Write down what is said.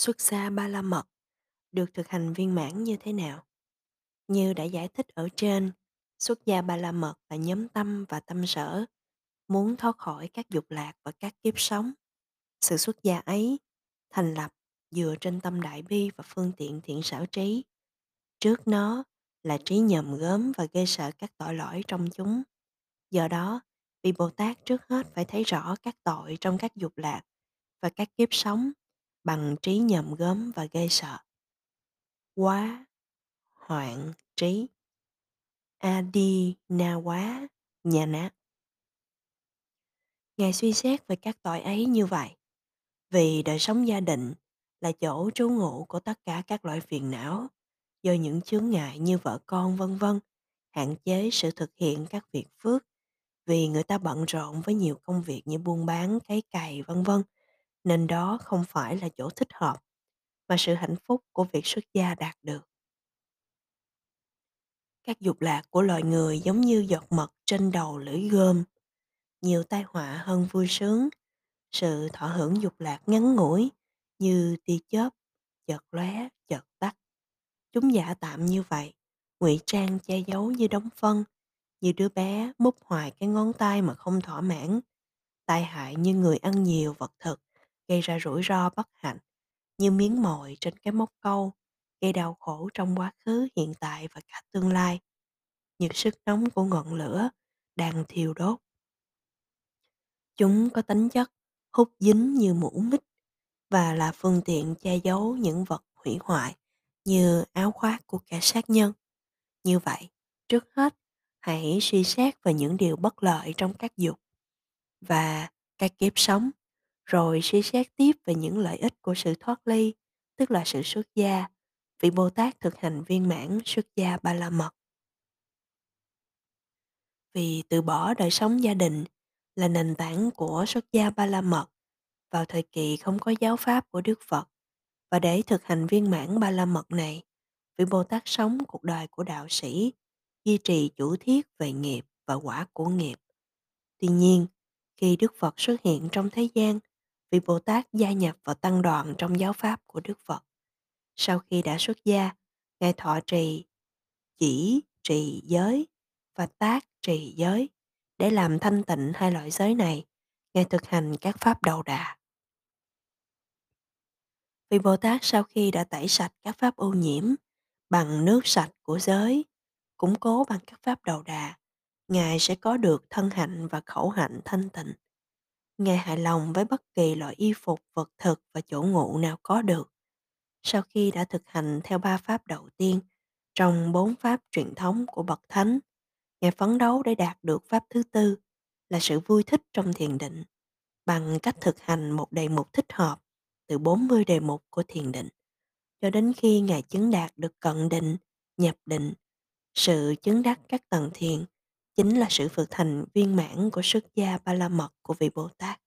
Xuất gia Ba La Mật được thực hành viên mãn như thế nào? Như đã giải thích ở trên, xuất gia Ba La Mật là nhóm tâm và tâm sở, muốn thoát khỏi các dục lạc và các kiếp sống. Sự xuất gia ấy thành lập dựa trên tâm đại bi và phương tiện thiện xảo trí. Trước nó là trí nhầm gớm và gây sợ các tội lỗi trong chúng. Do đó, vị Bồ Tát trước hết phải thấy rõ các tội trong các dục lạc và các kiếp sống bằng trí nhầm gớm và gây sợ. Quá hoạn trí adi na quá nhà nát. Ngài suy xét về các tội ấy như vậy, vì đời sống gia đình là chỗ trú ngụ của tất cả các loại phiền não, do những chướng ngại như vợ con vân vân, hạn chế sự thực hiện các việc phước vì người ta bận rộn với nhiều công việc như buôn bán, cấy cày vân vân, nên đó không phải là chỗ thích hợp mà sự hạnh phúc của việc xuất gia đạt được. Các dục lạc của loài người giống như giọt mật trên đầu lưỡi gươm, nhiều tai họa hơn vui sướng. Sự thọ hưởng dục lạc ngắn ngủi như tia chớp, chợt lóe, chợt tắt. Chúng giả tạm như vậy, ngụy trang che giấu như đống phân, như đứa bé mút hoài cái ngón tay mà không thỏa mãn. Tai hại như người ăn nhiều vật thực, gây ra rủi ro bất hạnh, như miếng mồi trên cái móc câu, gây đau khổ trong quá khứ, hiện tại và cả tương lai như sức nóng của ngọn lửa đang thiêu đốt. Chúng có tính chất hút dính như mũ mít và là phương tiện che giấu những vật hủy hoại như áo khoác của kẻ sát nhân. Như vậy, trước hết, hãy suy xét về những điều bất lợi trong các dục và các kiếp sống, rồi suy xét tiếp về những lợi ích của sự thoát ly, tức là sự xuất gia, vị Bồ Tát thực hành viên mãn xuất gia ba la mật. Vì từ bỏ đời sống gia đình là nền tảng của xuất gia Ba La Mật vào thời kỳ không có giáo pháp của Đức Phật và để thực hành viên mãn Ba La Mật này, vị Bồ Tát sống cuộc đời của đạo sĩ, duy trì chủ thiết về nghiệp và quả của nghiệp. Tuy nhiên, khi Đức Phật xuất hiện trong thế gian, vị Bồ Tát gia nhập vào tăng đoàn trong giáo pháp của Đức Phật. Sau khi đã xuất gia, Ngài thọ trì, chỉ trì giới và tác trì giới để làm thanh tịnh hai loại giới này, Ngài thực hành các pháp đầu đà. Vị Bồ Tát sau khi đã tẩy sạch các pháp ô nhiễm bằng nước sạch của giới, củng cố bằng các pháp đầu đà, Ngài sẽ có được thân hạnh và khẩu hạnh thanh tịnh. Ngài hài lòng với bất kỳ loại y phục, vật thực và chỗ ngủ nào có được. Sau khi đã thực hành theo ba pháp đầu tiên, trong bốn pháp truyền thống của Bậc Thánh, Ngài phấn đấu để đạt được pháp thứ tư là sự vui thích trong thiền định bằng cách thực hành một đề mục thích hợp từ 40 đề mục của thiền định cho đến khi Ngài chứng đạt được cận định, nhập định. Sự chứng đắc các tầng thiền chính là sự thực hành viên mãn của xuất gia ba la mật của vị Bồ Tát.